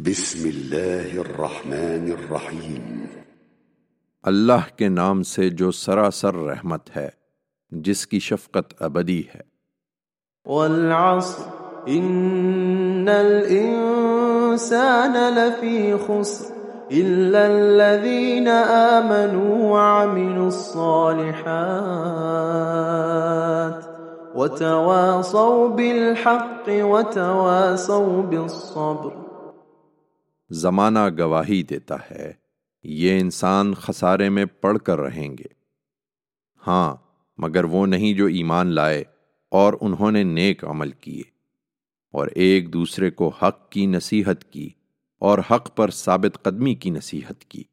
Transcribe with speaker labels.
Speaker 1: بسم الله الرحمن الرحيم
Speaker 2: अल्लाह के नाम से जो सरासर रहमत है जिसकी शफकत अबदी है
Speaker 3: والعصر إن الإنسان لفي خسر إلا الذين آمنوا وعملوا الصالحات وتواصوا بالحق وتواصوا بالصبر
Speaker 2: زمانہ گواہی دیتا ہے۔ یہ انسان خسارے میں پڑ کر رہیں گے۔ ہاں مگر وہ نہیں جو ایمان لائے اور انہوں نے نیک عمل کیے۔ اور ایک دوسرے کو حق کی نصیحت کی اور حق پر ثابت قدمی کی نصیحت کی۔